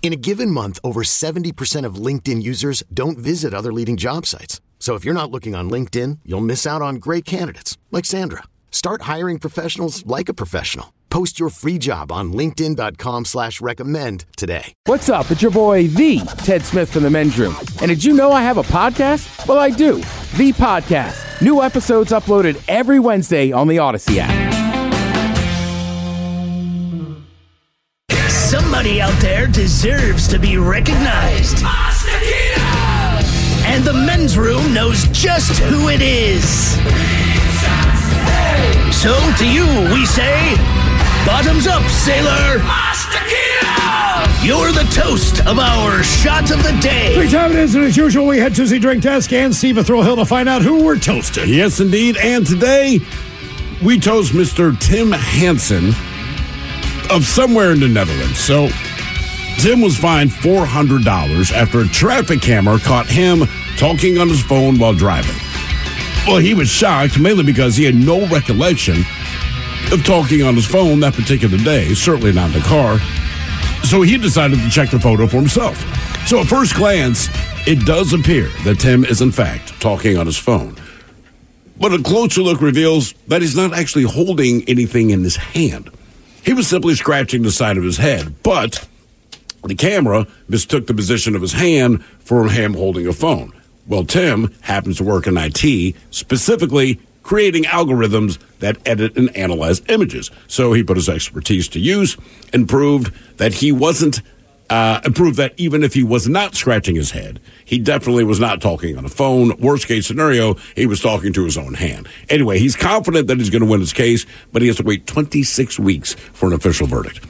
In a given month, over 70% of LinkedIn users don't visit other leading job sites. So if you're not looking on LinkedIn, you'll miss out on great candidates like Sandra. Start hiring professionals like a professional. Post your free job on LinkedIn.com slash recommend today. What's up? It's your boy, the Ted Smith from the men's room. And did you know I have a podcast? Well, I do. The podcast. New episodes uploaded every Wednesday on the Odyssey app. Somebody out there deserves to be recognized. And the men's room knows just who it is. So to you, we say, bottoms up, sailor. You're the toast of our shot of the day. Three time it is, and as usual, we head to the drink desk and Steve Thrill Hill to find out who we're toasting. Yes, indeed. And today, we toast Mr. Tim Hansen of somewhere in the Netherlands. So, Tim was fined $400 after a traffic camera caught him talking on his phone while driving. Well, he was shocked, mainly because he had no recollection of talking on his phone that particular day, certainly not in the car. So he decided to check the photo for himself. So at first glance, it does appear that Tim is in fact talking on his phone. But a closer look reveals that he's not actually holding anything in his hand. He was simply scratching the side of his head, but the camera mistook the position of his hand for him holding a phone. Well, Tim happens to work in IT, specifically creating algorithms that edit and analyze images. So he put his expertise to use and proved that he wasn't, uh, and proved that even if he was not scratching his head, he definitely was not talking on a phone. Worst case scenario, he was talking to his own hand. Anyway, he's confident that he's going to win his case, but he has to wait 26 weeks for an official verdict.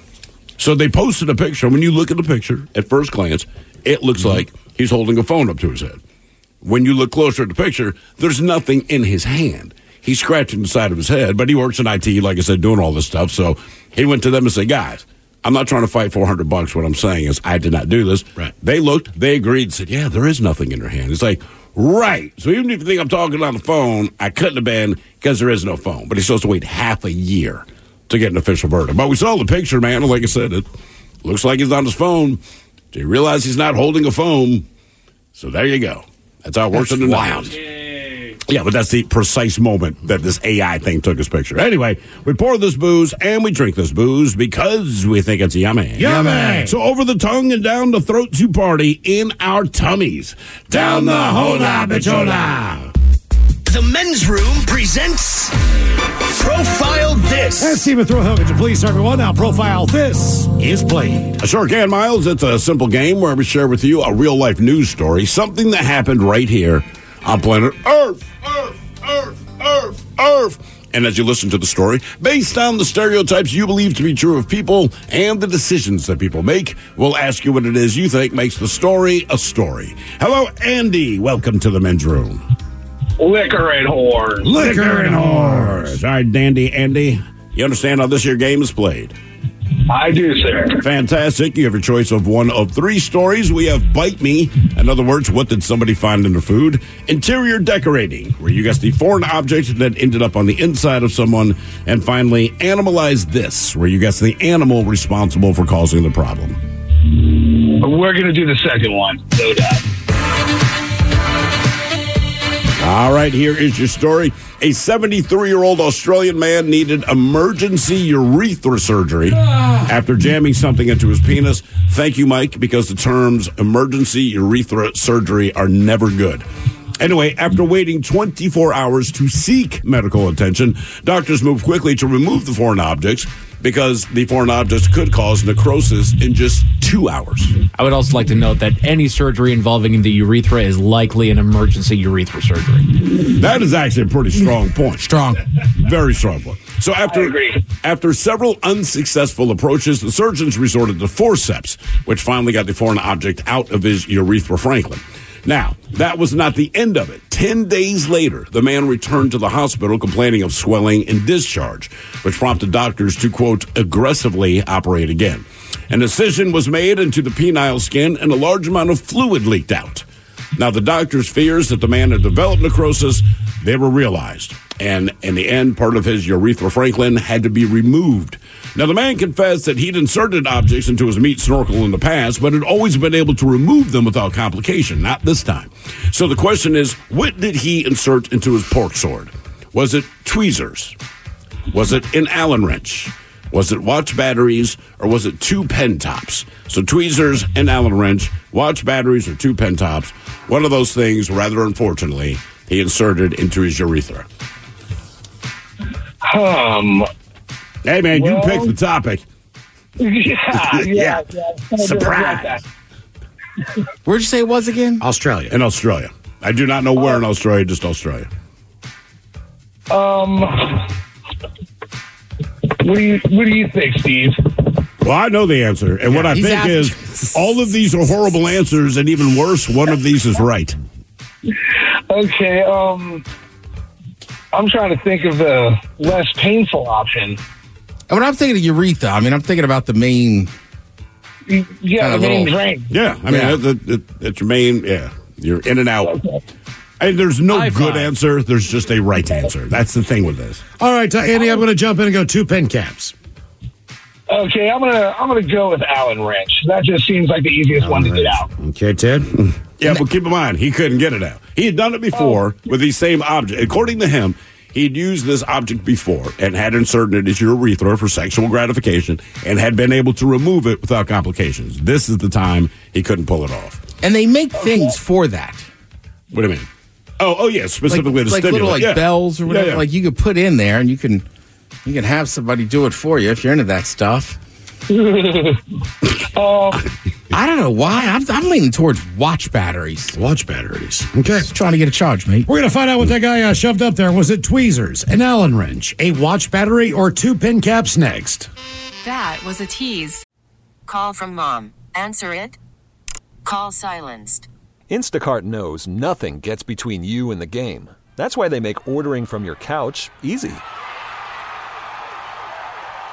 So they posted a picture. When you look at the picture at first glance, it looks like he's holding a phone up to his head. When you look closer at the picture, there's nothing in his hand. He's scratching the side of his head, but he works in IT, like I said, doing all this stuff. So he went to them and said, guys, I'm not trying to fight 400 bucks. What I'm saying is I did not do this. Right. They looked, they agreed, said, yeah, there is nothing in her hand. It's like, right. So even if you think I'm talking on the phone, I couldn't have been because there is no phone. But he's supposed to wait half a year to get an official verdict. But we saw the picture, man. Like I said, it looks like he's on his phone. Do you realize he's not holding a phone? So there you go. That's how it works in the wild. Netherlands. Yeah, but that's the precise moment that this AI thing took his picture. Anyway, we pour this booze and we drink this booze because we think it's yummy. Yummy. So over the tongue and down the throat to party in our tummies. Down the hola bichola. The men's room presents Profile This. And Steve Thrill Hill, could you please, everyone, now profile this is played. I sure can, Miles. It's a simple game where we share with you a real life news story, something that happened right here on planet Earth. Earth, Earth, Earth, Earth. And as you listen to the story, based on the stereotypes you believe to be true of people and the decisions that people make, we'll ask you what it is you think makes the story a story. Hello, Andy. Welcome to the men's room. Liquor and horn. Liquor and horse. All right, Dandy Andy. You understand how this here game is played? I do, sir. Fantastic. You have your choice of one of three stories. We have Bite Me. In other words, what did somebody find in the food? Interior decorating, where you guess the foreign object that ended up on the inside of someone. And finally, Animalize This, where you guess the animal responsible for causing the problem. We're going to do the second one, no doubt. All right, here is your story. A 73 year old Australian man needed emergency urethra surgery ah. after jamming something into his penis. Thank you, Mike, because the terms emergency urethra surgery are never good. Anyway, after waiting 24 hours to seek medical attention, doctors moved quickly to remove the foreign objects because the foreign object could cause necrosis in just two hours. I would also like to note that any surgery involving the urethra is likely an emergency urethra surgery. That is actually a pretty strong point. Strong. Very strong point. So after after several unsuccessful approaches, the surgeons resorted to forceps, which finally got the foreign object out of his urethra franklin. Now, that was not the end of it. Ten days later, the man returned to the hospital complaining of swelling and discharge, which prompted doctors to, quote, aggressively operate again. An incision was made into the penile skin and a large amount of fluid leaked out. Now, the doctor's fears that the man had developed necrosis, they were realized. And in the end, part of his urethra franklin had to be removed. Now, the man confessed that he'd inserted objects into his meat snorkel in the past, but had always been able to remove them without complication, not this time. So the question is, what did he insert into his pork sword? Was it tweezers? Was it an Allen wrench? Was it watch batteries or was it two pen tops? So tweezers and Allen wrench, watch batteries or two pen tops. One of those things, rather unfortunately, he inserted into his urethra. Um, Hey man, you Well- picked the topic. yeah, yeah. Yeah. yeah. Surprise. Where'd you say it was again? Australia. In Australia. I do not know where in Australia, just Australia. Um, what do you what do you think, Steve? Well, I know the answer. And what I think asking- is all of these are horrible answers, and even worse, one of these is right. Okay, um, I'm trying to think of the less painful option. And when I'm thinking of urethra, I mean, I'm thinking about the main. Yeah, Kinda the main little- drain. Yeah, I mean, Yeah. That, that, that's your main, yeah, you're in and out. And there's no High good five. answer, there's just a right answer. That's the thing with this. All right, uh, Andy, I'm going to jump in and go two pen caps. Okay, I'm gonna I'm gonna go with Allen wrench. That just seems like the easiest one to get out. Okay, Ted. Yeah, but keep in mind, he couldn't get it out. He had done it before oh. with the same object. According to him, he'd used this object before and had inserted it into your urethra for sexual gratification and had been able to remove it without complications. This is the time he couldn't pull it off. And they make things oh. for that. What do you mean? Oh, oh yeah, Like, specifically to like stimulate. little like yeah. bells or Yeah, whatever. yeah. Like you could put in there and you can you can have somebody do it for you if you're into that stuff. I don't know why. I'm, I'm leaning towards watch batteries. Watch batteries. Okay. Just trying to get a charge, mate. We're going to find out what that guy uh, shoved up there. Was it tweezers, an Allen wrench, a watch battery, or two pin caps next? That was a tease. Call from mom. Answer it. Call silenced. Instacart knows nothing gets between you and the game. That's why they make ordering from your couch easy.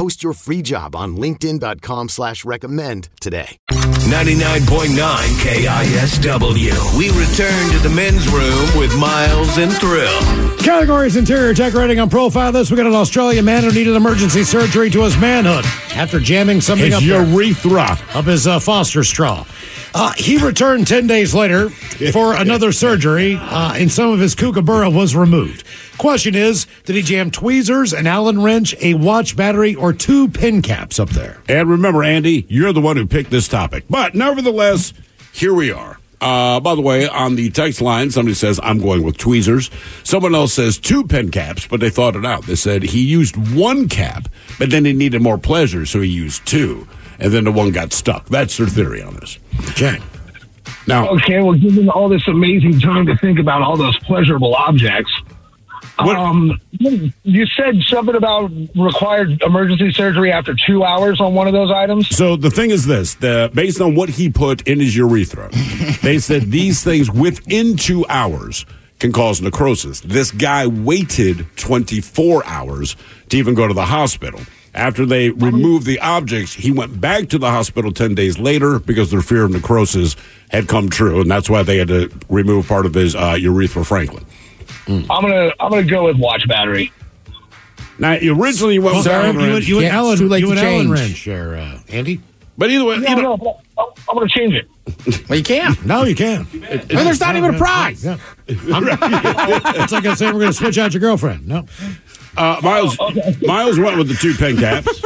Post your free job on linkedin.com slash recommend today. 99.9 KISW. We return to the men's room with Miles and Thrill. Categories interior tech rating on profile this. We got an Australian man who needed emergency surgery to his manhood after jamming something His up there. urethra. up his uh, foster straw. Uh, he returned 10 days later for another surgery, uh, and some of his kookaburra was removed. Question is, did he jam tweezers, an Allen wrench, a watch battery, or two pin caps up there? And remember, Andy, you're the one who picked this topic. But nevertheless, here we are. Uh, by the way, on the text line, somebody says, I'm going with tweezers. Someone else says two pen caps, but they thought it out. They said he used one cap, but then he needed more pleasure, so he used two. And then the one got stuck. That's their theory on this. Okay. Now, Okay, well, given all this amazing time to think about all those pleasurable objects, um, you said something about required emergency surgery after two hours on one of those items. So the thing is this: the, based on what he put in his urethra, they said these things within two hours can cause necrosis. This guy waited 24 hours to even go to the hospital. After they removed the objects, he went back to the hospital 10 days later because their fear of necrosis had come true, and that's why they had to remove part of his uh, urethra Franklin. I'm gonna I'm gonna go with watch battery. Now, originally you went with Sorry, Allen you, wrench. you, and Yeah, Alan, too late you to and Alan change. wrench there, uh, Andy? But either way, No, either, no, I'm, I'm gonna change it. Well, you can't. No, you can't. I mean, there's not even a prize. Yeah. I'm- it's like I saying we're going to switch out your girlfriend. No. Uh, Miles Miles went with the two pen caps,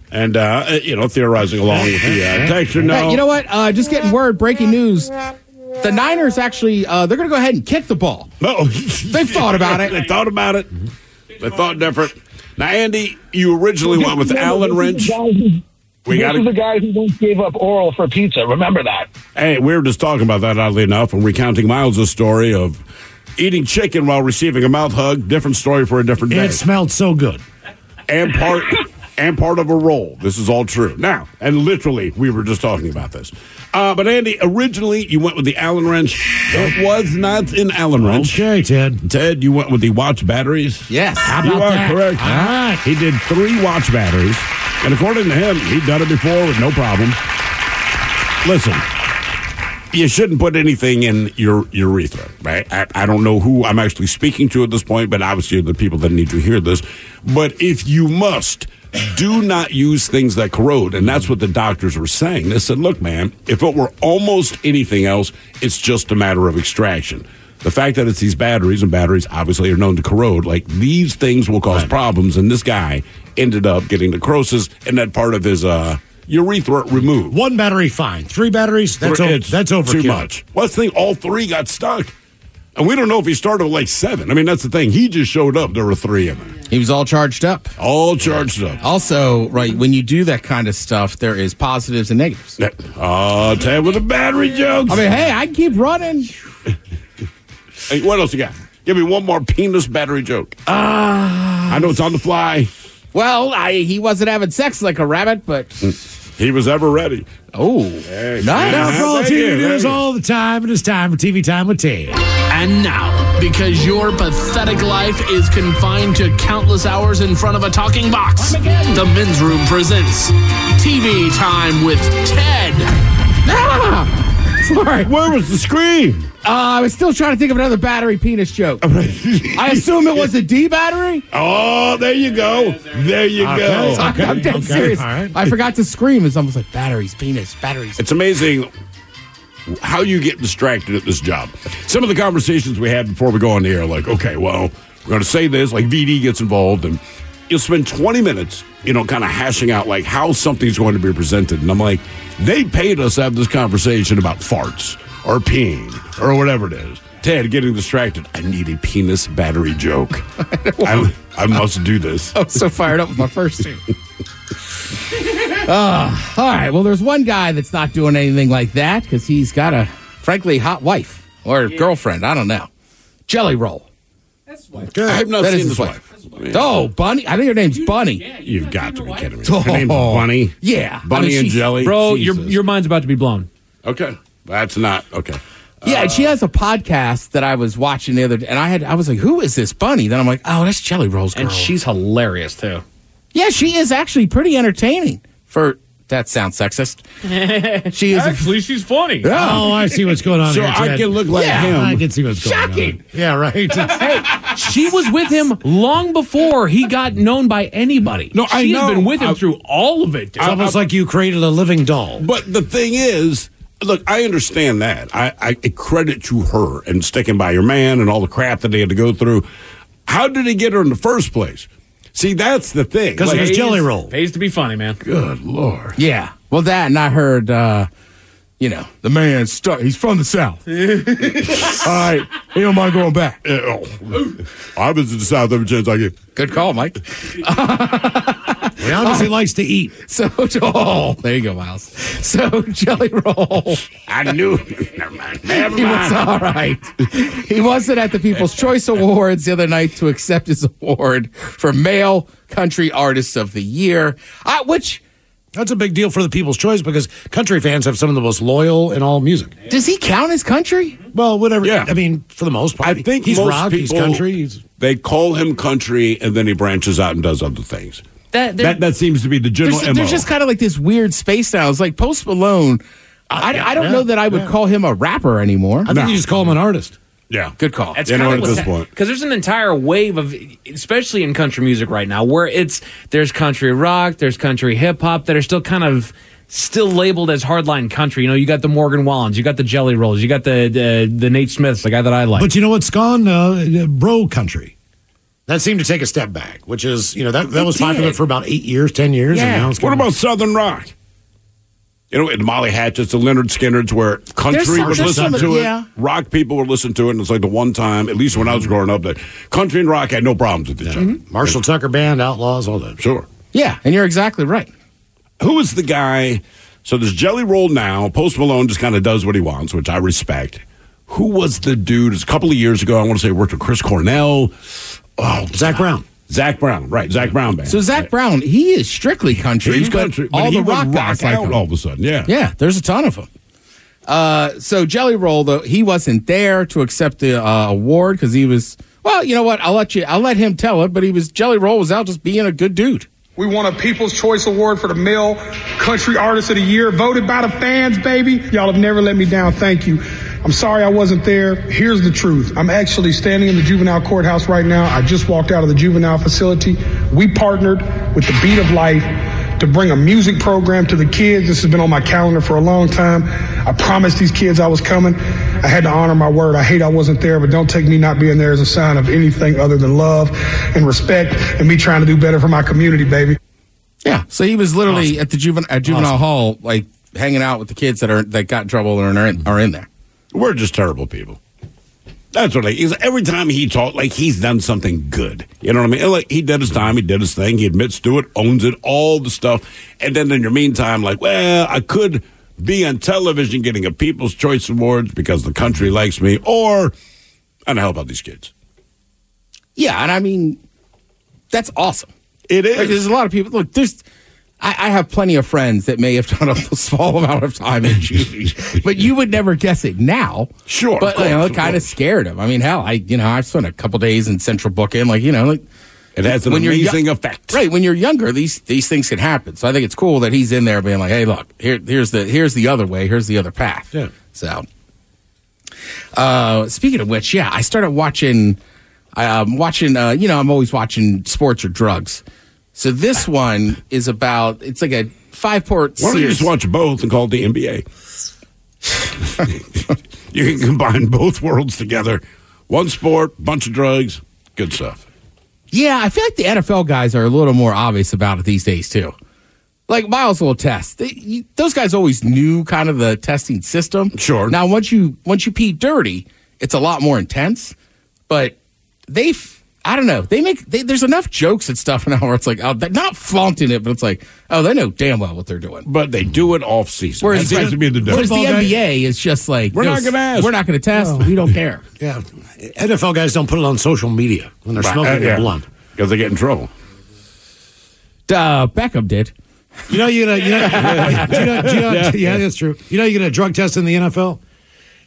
and uh, you know theorizing along with the uh, texture. No, Hey, you know what? Uh, just getting word, breaking news. The Niners actually, uh, they're going to go ahead and kick the ball. No, They've thought about it. they thought about it. They thought different. Now, Andy, you originally went with Allen wrench. We this got is the guy who once gave up oral for pizza. Remember that? Hey, we were just talking about that oddly enough, and recounting Miles' story of eating chicken while receiving a mouth hug. Different story for a different day. It smelled so good. and part and part of a role. This is all true. Now, and literally, we were just talking about this. Uh, but Andy, originally you went with the Allen wrench. It was not an Allen wrench. Okay, Ted. Ted, you went with the watch batteries. Yes. How You are that? correct. All right. He did three watch batteries, and according to him, he'd done it before with no problem. Listen, you shouldn't put anything in your urethra, right? I, I don't know who I'm actually speaking to at this point, but obviously the people that need to hear this. But if you must, do not use things that corrode. And that's what the doctors were saying. They said, look, man, if it were almost anything else, it's just a matter of extraction. The fact that it's these batteries, and batteries obviously are known to corrode, like these things will cause problems. And this guy ended up getting necrosis and that part of his uh, urethra removed. One battery, fine. Three batteries, that's, o- It's that's overkill. Too much. Well, that's the thing. All three got stuck. And we don't know if he started with like seven. I mean, that's the thing. He just showed up. There were three of them. He was all charged up. All charged up. Also, right, when you do that kind of stuff, there is positives and negatives. Oh, Ted with the battery jokes. I mean, hey, I keep running. Hey, what else you got? Give me one more penis battery joke. Ah. I know it's on the fly. Well, I, he wasn't having sex like a rabbit, but He was ever ready. oh, Hey, nice. Now, for all Thank TV news all the time, it is time for TV Time with Ted. And now, because your pathetic life is confined to countless hours in front of a talking box, the men's room presents TV Time with Ted. Ah! Sorry. Where was the screen? Uh, I was still trying to think of another battery penis joke. I assume it was a D battery. Oh, there you go. There you Okay. go. Okay. I'm, I'm dead okay, serious. all right. I forgot to scream. It's almost like batteries, penis, batteries. It's amazing how you get distracted at this job. Some of the conversations we had before we go on the air, like, okay, well, we're going to say this, like VD gets involved, and you'll spend 20 minutes, you know, kind of hashing out like how something's going to be presented. And I'm like, they paid us to have this conversation about farts or peeing or whatever it is. Ted getting distracted. I need a penis battery joke. I, I must do this. I'm so fired up with my first two. Ah, all right. Well, there's one guy that's not doing anything like that because he's got a, frankly, hot wife or girlfriend. I don't know. Jelly roll. I have not That seen is this his wife. Oh, Bunny. I think her name's Bunny. You've got to be kidding me. Oh. Her name's Bunny. Yeah. Bunny I mean, and Jelly. Bro, your Jesus. your mind's about to be blown. Okay. That's not okay. Yeah, and she uh, has a podcast that I was watching the other day, and I had I was like, "Who is this bunny?" Then I'm like, "Oh, that's Jelly Roll's girl." And she's hilarious too. yeah, she is actually pretty entertaining. For that sounds sexist. She is Actually, she's funny. Yeah. Oh, I see what's going on So here. I can look like Yeah, him. I can see what's going on. Yeah, right. Hey, she was with him long before he got known by anybody. No, I she know. has been with him I- through all of it. dude. It's almost like you created a living doll. But the thing is, look, I understand that. I, I credit to her and sticking by your man and all the crap that they had to go through. How did he get her in the first place? See, that's the thing. 'Cause it was Like, Jelly Roll. Pays to be funny, man. Good lord. yeah. Well, that and I heard, uh, you know, the man stuck. He's from the south. All right, he don't mind going back. Oh. I visit the South every chance I get. Good call, Mike. He obviously likes to eat. So, oh, there you go, Miles. So, Jelly Roll. I knew. Never mind. Never He was mind. all right. He wasn't at the People's Choice Awards the other night to accept his award for Male Country Artist of the Year, uh, which That's a big deal for the People's Choice because country fans have some of the most loyal in all music. does he count as country? Well, whatever. Yeah. I mean, for the most part, I think he's most rock, he's people- country. He's, They call him country, and then he branches out and does other things. That, That that seems to be the general There's, MO. there's just kind of like this weird space now. It's like Post Malone. I, yeah, I don't yeah, know that I would yeah. call him a rapper anymore. I think you just call him an artist. Yeah. Good call. That's You know, kind at of this point. because there's an entire wave of, especially in country music right now, where it's there's country rock, there's country hip hop that are still kind of still labeled as hardline country. You know, you got the Morgan Wallens, you got the Jelly Rolls, you got the the, the Nate Smiths, the guy that I like. But you know what's gone? Uh, bro country. That seemed to take a step back, which is, you know, that, that It was popular for about eight years, 10 years. And Yeah. now it's What about Southern rock? You know, the Molly Hatchets, the Lynyrd Skynyrds, where country some- was there's listening some- to it, yeah. rock people were listening to it, and it's like the one time, at least when I was growing up, that country and rock had no problems with each other. Mm-hmm. Marshall Tucker Band, Outlaws, all that. Sure. yeah, and you're exactly right. Who is the guy? So there's Jelly Roll now. Post Malone just kind of does what he wants, which I respect. Who was the dude? It's a couple of years ago. I want to say worked with Chris Cornell. Oh, Zac Brown. Zac Brown, right? Zac Brown band. So Zac Brown, he is strictly country. He's country, but all he the would rock guys like out him. all of a sudden. Yeah, Yeah, there's a ton of them. Uh, so Jelly Roll, though, he wasn't there to accept the uh, award because he was. Well, you know what? I'll let you. I'll let him tell it. But he was Jelly Roll was out just being a good dude. We won a People's Choice Award for the Male Country Artist of the Year, voted by the fans, baby. Y'all have never let me down. Thank you. I'm sorry I wasn't there. Here's the truth. I'm actually standing in the juvenile courthouse right now. I just walked out of the juvenile facility. We partnered with the Beat of Life to bring a music program to the kids. This has been on my calendar for a long time. I promised these kids I was coming. I had to honor my word. I hate I wasn't there, but don't take me not being there as a sign of anything other than love and respect and me trying to do better for my community, baby. Yeah. So he was literally at the juvenile at juvenile hall, like hanging out with the kids that are that got in trouble and are in, are in there. We're just terrible people. That's what I, he's, every time he talks, like he's done something good. You know what I mean? Like he did his time, he did his thing, he admits to it, owns it, all the stuff. And then in your meantime, like, well, I could be on television getting a People's Choice Awards because the country likes me, or I don't know help out these kids. Yeah, and I mean, that's awesome. It is. Like, there's a lot of people. Look, there's. I, I have plenty of friends that may have done a small amount of time in juvie, but you would never guess it now. Sure, but of you know, it of kind of course. scared him. I mean, hell, I you know I spent a couple days in Central Booking, like you know, like It has an when you're yo- amazing effect. Right, when you're younger, these these things can happen. So I think it's cool that he's in there being like, "Hey, look, here, here's the here's the other way. Here's the other path." Yeah. So, uh, speaking of which, yeah, I started watching. I'm watching. Uh, you know, I'm always watching sports or drugs. So this one is about. It's like a five part Why don't you just watch both and call it the NBA? you can combine both worlds together. One sport, bunch of drugs, good stuff. Yeah, I feel like the NFL guys are a little more obvious about it these days too. Like Miles will test. They, you, those guys always knew kind of the testing system. Sure. Now once you once you pee dirty, it's a lot more intense. But they, I don't know. They make they, there's enough jokes and stuff now where it's like, oh, they're not flaunting it, but it's like, oh, they know damn well what they're doing. But they do it off season. Whereas, that seems to be the whereas difference. the NBA is just like, We're no, not gonna ask. We're not going to test. We don't care. Yeah. NFL guys don't put it on social media when they're smoking their blunt. Because they get in trouble. Uh, Beckham did. You know, you know, you know, do you know, do you know, Yeah. yeah, that's true. You know, you get a drug test in the NFL.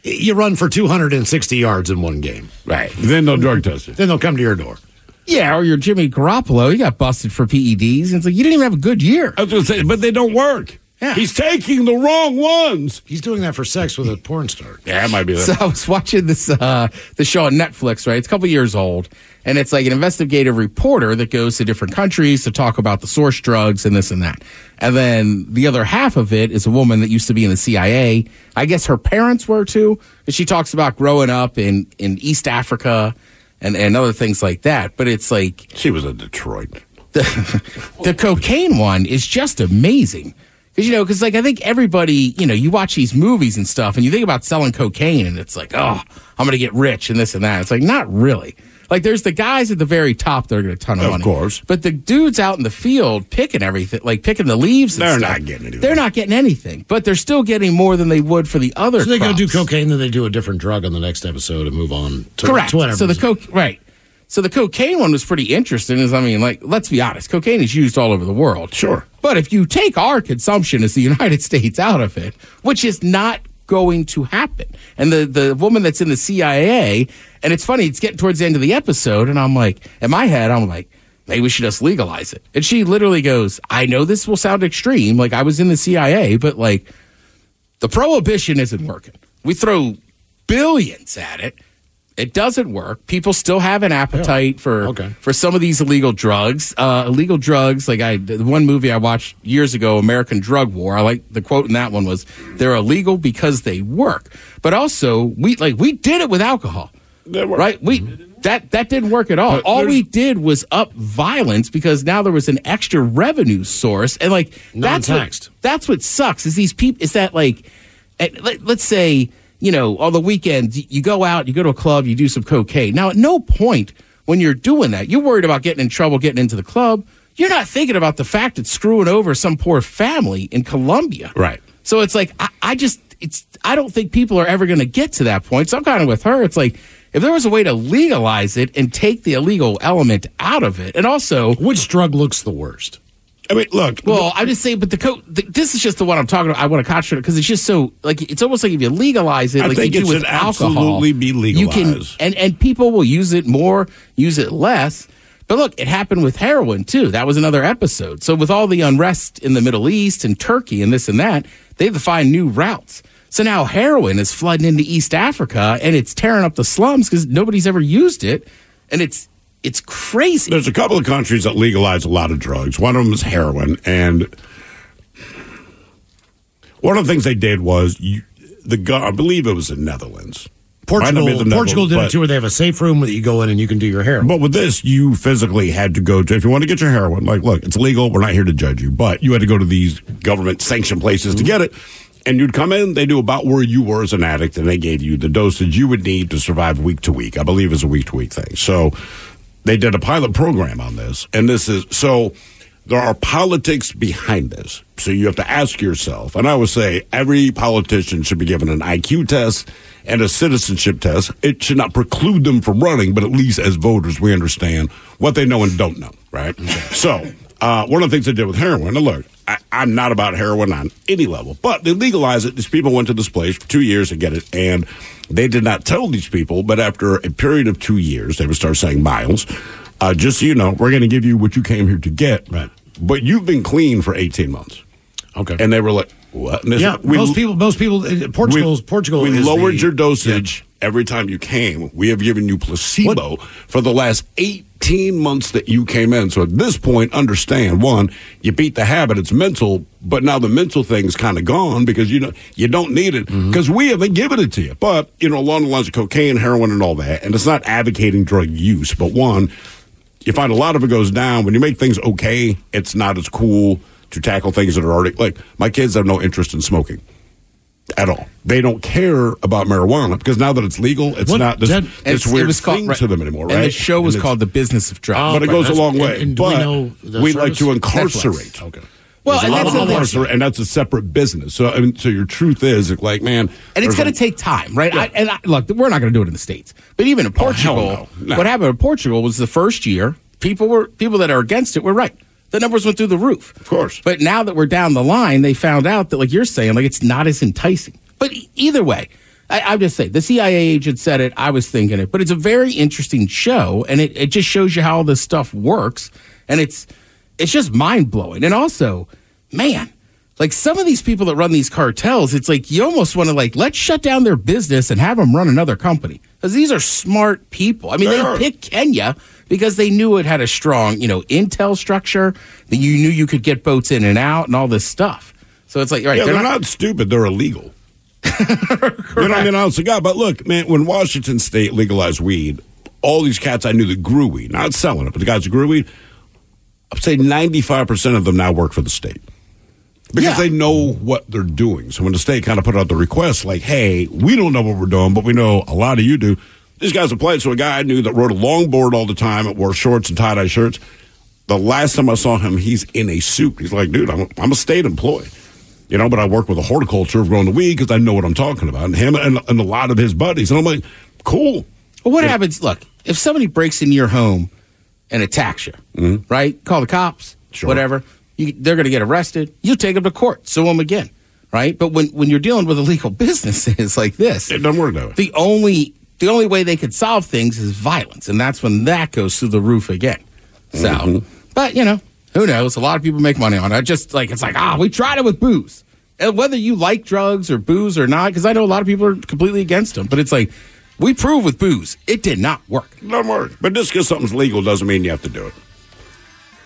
You run for 260 yards in one game. Right. Then they'll drug test you. Then they'll come to your door. Yeah, or you're Jimmy Garoppolo. He got busted for PEDs. And it's like, you didn't even have a good year. I was going to say, but they don't work. Yeah. He's taking the wrong ones. He's doing that for sex with a porn star. Yeah, it might be that. So I was watching this uh, the show on Netflix, right? It's a couple years old, and it's like an investigative reporter that goes to different countries to talk about the source drugs and this and that. And then the other half of it is a woman that used to be in the CIA. I guess her parents were too. And she talks about growing up in in East Africa and and other things like that. But it's like she was in Detroit. The, the cocaine one is just amazing. Because, you know, because, like, I think everybody, you know, you watch these movies and stuff and you think about selling cocaine and it's like, oh, I'm going to get rich and this and that. It's like, not really. Like, there's the guys at the very top that are going to ton of, Of money. Of course. But the dudes out in the field picking everything, like picking the leaves and They're stuff, not getting anything. They're not getting anything. But they're still getting more than they would for the other So they go do cocaine, then they do a different drug on the next episode and move on to, Correct. to whatever. So the coke, right. So the cocaine one was pretty interesting. Is I mean, like, let's be honest, cocaine is used all over the world. Sure. But if you take our consumption as the United States out of it, which is not going to happen, and the the woman that's in the CIA, and it's funny, it's getting towards the end of the episode, and I'm like, in my head, I'm like. Maybe we should just legalize it. And she literally goes, I know this will sound extreme. Like I was in the CIA, but like the prohibition isn't working. We throw billions at it. It doesn't work. People still have an appetite for Okay. for some of these illegal drugs. Uh, illegal drugs, like I, the one movie I watched years ago, American Drug War. I like the quote in that one was, "They're illegal because they work." But also, we like we did it with alcohol, right? We that that didn't work at all. But all we did was up violence because now there was an extra revenue source, and like that's what, that's what sucks. Is these people? Is that like, at, let, let's say you know on the weekends you go out, you go to a club, you do some cocaine. Now at no point when you're doing that, you're worried about getting in trouble getting into the club. You're not thinking about the fact it's screwing over some poor family in Colombia. Right. So it's like I, I just it's I don't think people are ever going to get to that point. So I'm kind of with her. It's like if there was a way to legalize it and take the illegal element out of it, and also Which drug looks the worst? I mean, look. well, I'm just saying, but the co- the, this is just the one I'm talking about. I want to concentrate because it's just so like it's almost like if you legalize it, I like you it do with alcohol, absolutely be You can legalized. and and people will use it more, use it less. But look, it happened with heroin too. That was another episode. So with all the unrest in the Middle East and Turkey and this and that, they have to find new routes. So now heroin is flooding into East Africa and it's tearing up the slums because nobody's ever used it, and it's it's crazy. There's a couple of countries that legalize a lot of drugs. One of them is heroin, and one of the things they did was you, the go- I believe it was the Netherlands. Portugal, be the Portugal did but- it too, where they have a safe room that you go in and you can do your hair. But with this, you physically had to go to, if you want to get your heroin, like, look, it's legal. We're not here to judge you, but you had to go to these government sanctioned places to mm-hmm. get it. And you'd come in, they knew about where you were as an addict, and they gave you the dosage you would need to survive week to week. I believe it's a week to week thing. So they did a pilot program on this. And this is, so there are politics behind this. So you have to ask yourself, and I would say every politician should be given an IQ test and a citizenship test. It should not preclude them from running, but at least as voters, we understand what they know and don't know, right? So, uh, one of the things they did with heroin, look, I, I'm not about heroin on any level, but they legalized it. These people went to this place for two years to get it, and they did not tell these people, but after a period of two years, they would start saying, Miles, uh, just so you know, we're going to give you what you came here to get, Right. but you've been clean for 18 months. Okay. And they were like, what? Yeah, we- most people, most people, uh, Portugal's, we, Portugal. We lowered the- your dosage every time you came. We have given you placebo for the last 18 months that you came in. So at this point, understand one, you beat the habit. It's mental, but now the mental thing's kind of gone because you know you don't need it Mm-hmm. because we haven't given it to you. But you know, along the lines of cocaine, heroin, and all that, and it's not advocating drug use, but one, you find a lot of it goes down when you make things okay. It's not as cool to tackle things that are already like my kids have no interest in smoking at all. They don't care about marijuana because now that it's legal, it's What- not this, Ted- this It's- weird it was called- thing right. to them anymore, right? And the show was it's- called The Business of Drugs. but it right, goes a long way. and do we but know the we like to incarcerate. Netflix. Okay. Well, and that's of the thing. incarcerate, and that's a separate business. So, I mean, so your truth is like, man, and it's going to take time, right? I, and I, look, we're not going to do it in the states, but even in oh, Portugal, Oh, no. No. what happened in Portugal was the first year people were people that are against it were right. The numbers went through the roof, Of course. But now that we're down the line, they found out that, like you're saying, like it's not as enticing. But e- either way, I, I'm just saying, the CIA agent said it. I was thinking it, but it's a very interesting show, and it, it just shows you how all this stuff works, and it's it's just mind blowing. And also, man, like some of these people that run these cartels, it's like you almost want to like let's shut down their business and have them run another company because these are smart people. I mean, Sure. they picked Kenya because they knew it had a strong, you know, intel structure that you knew you could get boats in and out and all this stuff. So it's like, right, yeah, they're, not, stupid. They're illegal. you know what I mean? Honest to God. But look, man, when Washington State legalized weed, all these cats I knew that grew weed, not selling it, but the guys that grew weed, I'd say 95% of them now work for the state. Because they know what they're doing. So when the state kind of put out the request, like, hey, we don't know what we're doing, but we know a lot of you do. These guys applied. So a guy I knew that rode a longboard all the time and wore shorts and tie dye shirts. The last time I saw him, he's in a suit. He's like, dude, I'm a, I'm a state employee. You know, but I work with a horticulture of growing the weed because I know what I'm talking about. And him and, and a lot of his buddies. And I'm like, cool. Well, what happens? Look, if somebody breaks into your home and attacks you, mm-hmm. right? Call the cops, sure. whatever. You, they're going to get arrested. You take them to court, sue them again, right? But when, when you're dealing with illegal businesses like this, it doesn't work that way. The only the only way they could solve things is violence, and that's when that goes through the roof again. So, Mm-hmm. but you know, who knows? A lot of people make money on it. I just like it's like ah, we tried it with booze. And whether you like drugs or booze or not, because I know a lot of people are completely against them, but it's like we proved with booze it did not work. Doesn't work. But just because something's legal doesn't mean you have to do it.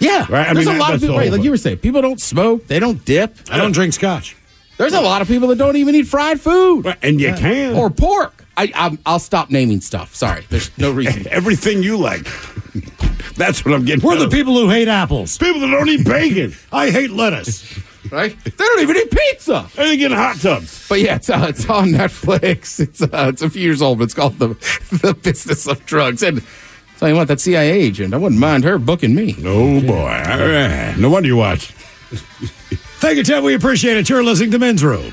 Yeah, Right? I There's mean, a lot of people, right? Like you were saying, people don't smoke, they don't dip. I don't drink scotch. There's a lot of people that don't even eat fried food, and you can or pork. I, I'm, I'll stop naming stuff. Sorry, there's no reason. Everything you like. That's what I'm getting. We're out the of. people who hate apples. People that don't eat bacon. I hate lettuce. right? They don't even eat pizza. And they get in hot tubs. But yeah, it's, uh, it's on Netflix. It's uh, it's a few years old, but it's called the the business of drugs. And tell you what, that CIA agent, I wouldn't mind her booking me. Oh boy! All right. No wonder you watch. Thank you, Ted. We appreciate it. You're listening to Men's Room.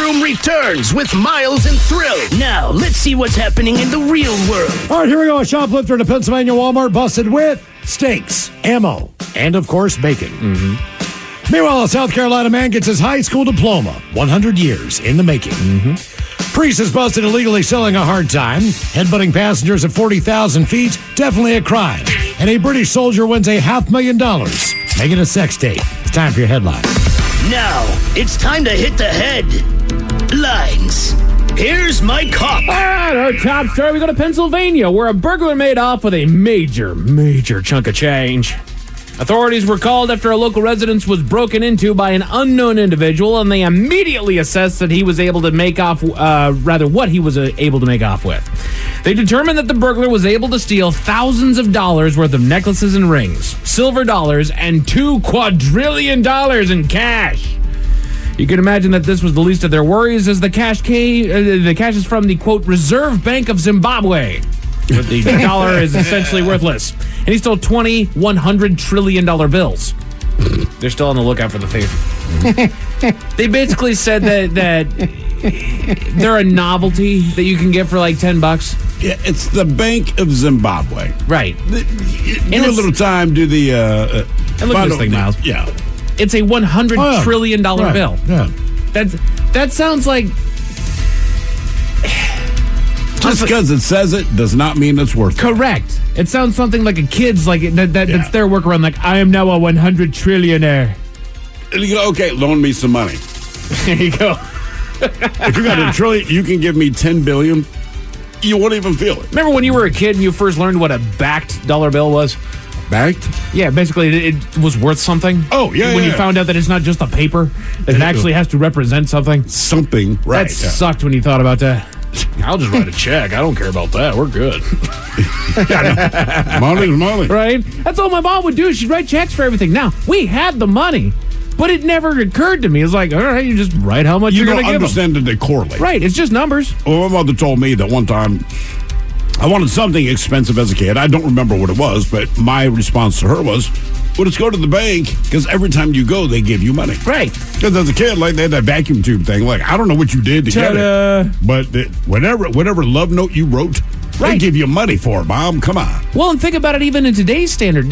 The men's room returns with Miles and Thrill. Now, let's see what's happening in the real world. All right, here we go. A shoplifter at a Pennsylvania Walmart busted with steaks, ammo, and of course, bacon. Mm-hmm. Meanwhile, a South Carolina man gets his high school diploma, 100 years in the making. Priest is busted illegally selling a hard time. Headbutting passengers at 40,000 feet, definitely a crime. And a British soldier wins a half million dollars, making a sex tape. It's time for your headline. Now, it's time to hit the head. Lines. Here's my cop. All right, our top story. We go to Pennsylvania, where a burglar made off with a major, major chunk of change. Authorities were called after a local residence was broken into by an unknown individual, and they immediately assessed that he was able to make off, uh, rather, what he was uh, able to make off with. They determined that the burglar was able to steal thousands of dollars worth of necklaces and rings, silver dollars, and two quadrillion dollars in cash. You can imagine that this was the least of their worries, as the cash came, uh, the cash is from the quote Reserve Bank of Zimbabwe. But the dollar is essentially worthless, and he stole 20 100 trillion dollar bills. They're still on the lookout for the thief. they basically said that that they're a novelty that you can get for like 10 bucks. Yeah, it's the Bank of Zimbabwe. Right. Give a little time. Do the. Uh, uh, And look at this thing, Miles. Yeah. It's a one hundred Oh, yeah. trillion dollar Right. bill. Yeah. That's that sounds like Just because it says it does not mean it's worth it. Correct. It sounds something like a kid's like that, that that's their workaround. Like I am now a 100 trillionaire. And you go, okay, loan me some money. There you go. if you got a trillion, you can give me 10 billion. You won't even feel it. Remember when you were a kid and you first learned what a backed dollar bill was? Backed? Yeah, basically it, it was worth something. Oh, yeah, When yeah, you yeah. found out that it's not just a paper, that it actually has to represent something. Something, right? That yeah. sucked when you thought about that. I'll just write a check. I don't care about that. We're good. Money's money. Right? That's all my mom would do. She'd write checks for everything. Now, we had the money. But it never occurred to me. It's like, all right, you just write how much You are going don't going to give 'em. understand that they correlate. Right, it's just numbers. Well, my mother told me that one time I wanted something expensive as a kid. I don't remember what it was, but my response to her was, well, let's go to the bank because every time you go, they give you money. Right. Because as a kid, like they had that vacuum tube thing. Like, I don't know what you did to get Ta-da. it. But the, whatever, whatever love note you wrote, they give you money for it, Mom. Come on. Well, and think about it even in today's standard,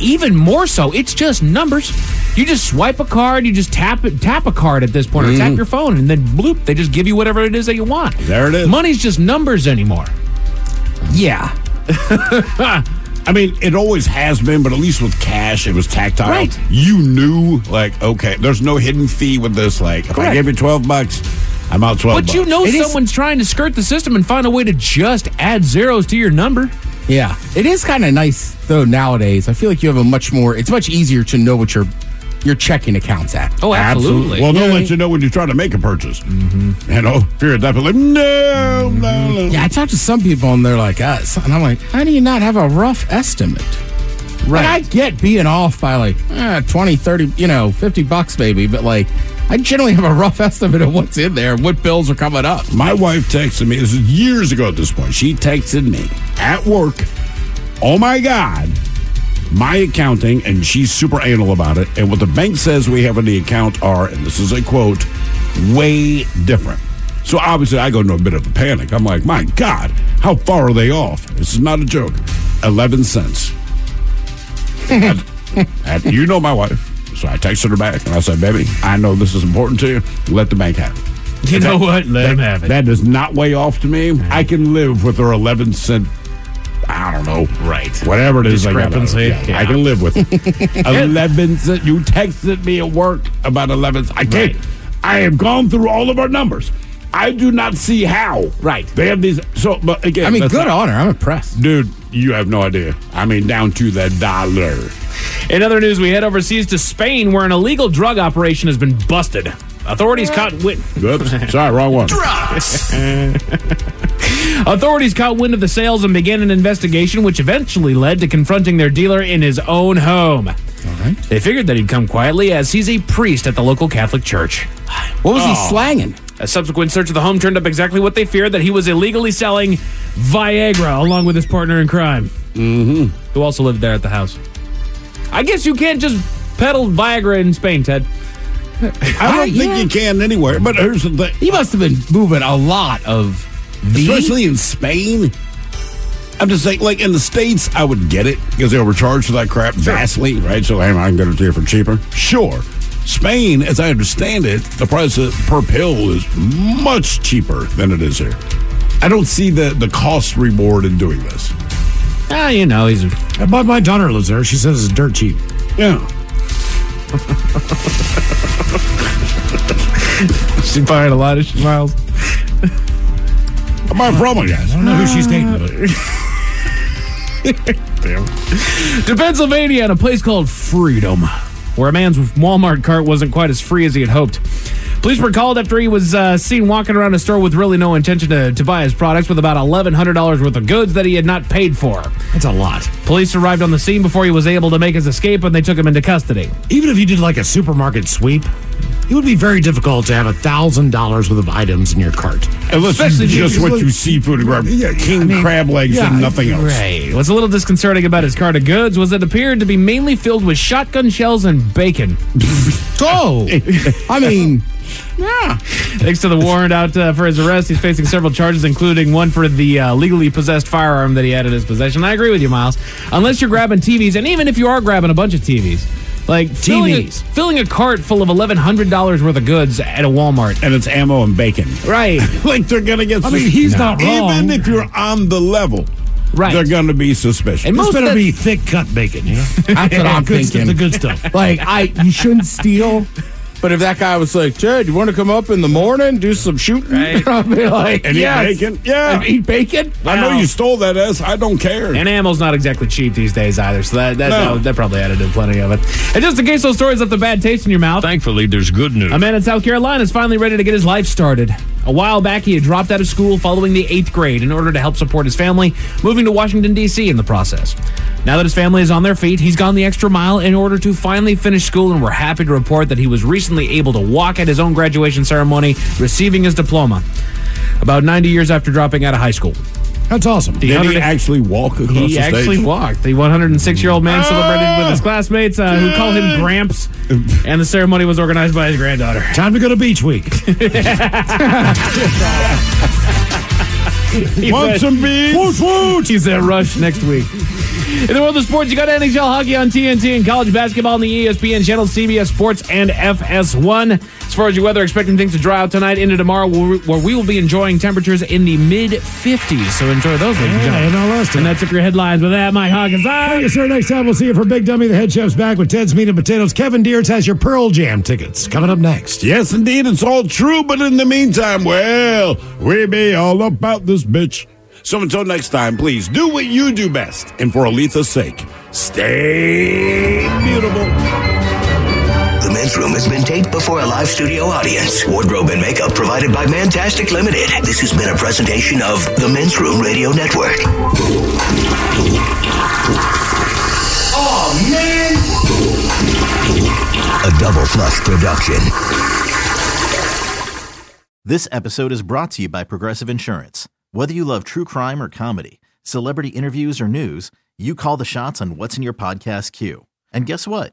even more so. It's just numbers. You just swipe a card, you just tap it, tap a card at this point, or tap mm-hmm. your phone, and then bloop, they just give you whatever it is that you want. There it is. Money's just numbers anymore. Yeah. I mean, it always has been, but at least with cash, it was tactile. Right. You knew, like, okay, there's no hidden fee with this. Like, if I Correct. give you 12 bucks, I'm out 12 But bucks. you know It is- someone's trying to skirt the system and find a way to just add zeros to your number. Yeah, it is kind of nice though nowadays. I feel like you have a much more. It's much easier to know what your your checking account's at. Oh, absolutely. Well, they'll Yeah, let you know when you try to make a purchase. Mm-hmm. You know, if you're at that point, like, no, no, no. Yeah, I talked to some people and they're like us, and I'm like, how do you not have a rough estimate? Right. I get being off by like eh, 20, 30, you know, 50 bucks maybe, but like, I generally have a rough estimate of what's in there, what bills are coming up. My wife texted me, this is years ago at this point. She texted me at work, oh my God, my accounting, and she's super anal about it. And what the bank says we have in the account are, and this is a quote, way different. So obviously, I go into a bit of a panic. I'm like, my God, how far are they off? This is not a joke. 11 cents. And- and you know my wife. So I texted her back and I said, baby, I know this is important to you. Let the bank have it. You know what? Let that, him have it. That does not weigh off to me. I can live with her 11 cent, I don't know. Right. Whatever it is. I got out of it. Discrepancy. Yeah, I can live with it. 11 cent. You texted me at work about 11 I can't. Right. I have gone through all of our numbers. I do not see how. Right. They have these. So, but again, I mean, good not- on her. I'm impressed. Dude, you have no idea. I mean, down to the dollar. In other news, we head overseas to Spain where an illegal drug operation has been busted. Authorities caught wit. Oops. Sorry, wrong one. Authorities caught wind of the sales and began an investigation, which eventually led to confronting their dealer in his own home. All right. They figured that he'd come quietly as he's a priest at the local Catholic church. What was he slanging? A subsequent search of the home turned up exactly what they feared that he was illegally selling Viagra along with his partner in crime, mm-hmm. who also lived there at the house. I guess you can't just peddle Viagra in Spain, Ted. I don't think you can anywhere. But here's the thing. He must have been moving a lot of V. especially in Spain. I'm just saying, like in the states, I would get it because they overcharge for that crap vastly, right? So hey, I can get it to you for cheaper. Sure. Spain, as I understand it, the price per pill is much cheaper than it is here. I don't see the the cost reward in doing this. Ah, you know, he's But my daughter lives there. She says it's dirt cheap. Yeah. she's buying a lot of smiles. I'm my problem, guys. I don't know who she's dating, but to Pennsylvania at a place called Freedom, where a man's Walmart cart wasn't quite as free as he had hoped. Police were called after he was uh, seen walking around a store with really no intention to, to buy his products with about $1,100 worth of goods that he had not paid for. that's a lot. Police arrived on the scene before he was able to make his escape and they took him into custody. Even if you did like a supermarket sweep, it would be very difficult to have a thousand dollars worth of items in your cart. Unless Especially you just if- went to seafood and grabbed king crab legs yeah, and nothing else. Right. What's a little disconcerting about his cart of goods was it appeared to be mainly filled with shotgun shells and bacon. Oh, I mean, yeah. Thanks to the warrant out uh, for his arrest, he's facing several charges, including one for the uh, legally possessed firearm that he had in his possession. I agree with you, Miles. Unless you're grabbing TVs, and even if you are grabbing a bunch of TVs, like filling a, TVs. filling a cart full of eleven hundred dollars worth of goods at a Walmart. And it's ammo and bacon. Right. like they're gonna get. I mean, he's not wrong. Even if you're on the level, Right. they're gonna be suspicious. And This most better of be thick cut bacon, you know? That's what I'm good stuff, thinking. the good stuff. Like, I you shouldn't steal. But if that guy was like, Ted, you want to come up in the morning, do some shooting? Right. I'd be like, And eat bacon? Yeah. And eat bacon? I know you stole that S. I don't care. And ammo's not exactly cheap these days either, so that that, No. that, that probably added in plenty of it. And just in case those stories left a bad taste in your mouth, Thankfully, there's good news. A man in South Carolina is finally ready to get his life started. A while back, he had dropped out of school following the eighth grade in order to help support his family, moving to Washington, D.C. in the process. Now that his family is on their feet, he's gone the extra mile in order to finally finish school, and we're happy to report that he was recently able to walk at his own graduation ceremony, receiving his diploma about 90 years after dropping out of high school. That's awesome. Did he actually walk across He actually stage? walked. The 106 year old man celebrated with his classmates uh, who call him Gramps, and the ceremony was organized by his granddaughter. Time to go to beach week. Want said- some beans? Woot woot! He's at Rush next week. In the world of sports, you got NHL hockey on TNT and college basketball on the ESPN channel, CBS Sports, and FS1. As far as your weather, expecting things to dry out tonight into tomorrow, where where we will be enjoying temperatures in the mid 50s. So enjoy those, ladies and Yeah, gentlemen. and all rest And that's it for your headlines. With that, Mike Hawkins. Thank you, sir. Next time we'll see you for Big Dummy. The head chef's back with Ted's Meat and Potatoes. Kevin Deers has your Pearl Jam tickets coming up next. Yes, indeed, it's all true. But in the meantime, well, we be all about this bitch. So until next time, please do what you do best. And for Aletha's sake, stay beautiful. The men's room has been taped before a live studio audience. Wardrobe and makeup provided by Mantastic Limited. This has been a presentation of the Men's Room Radio Network. Oh, man! A double flush production. This episode is brought to you by Progressive Insurance. Whether you love true crime or comedy, celebrity interviews or news, you call the shots on what's in your podcast queue. And guess what?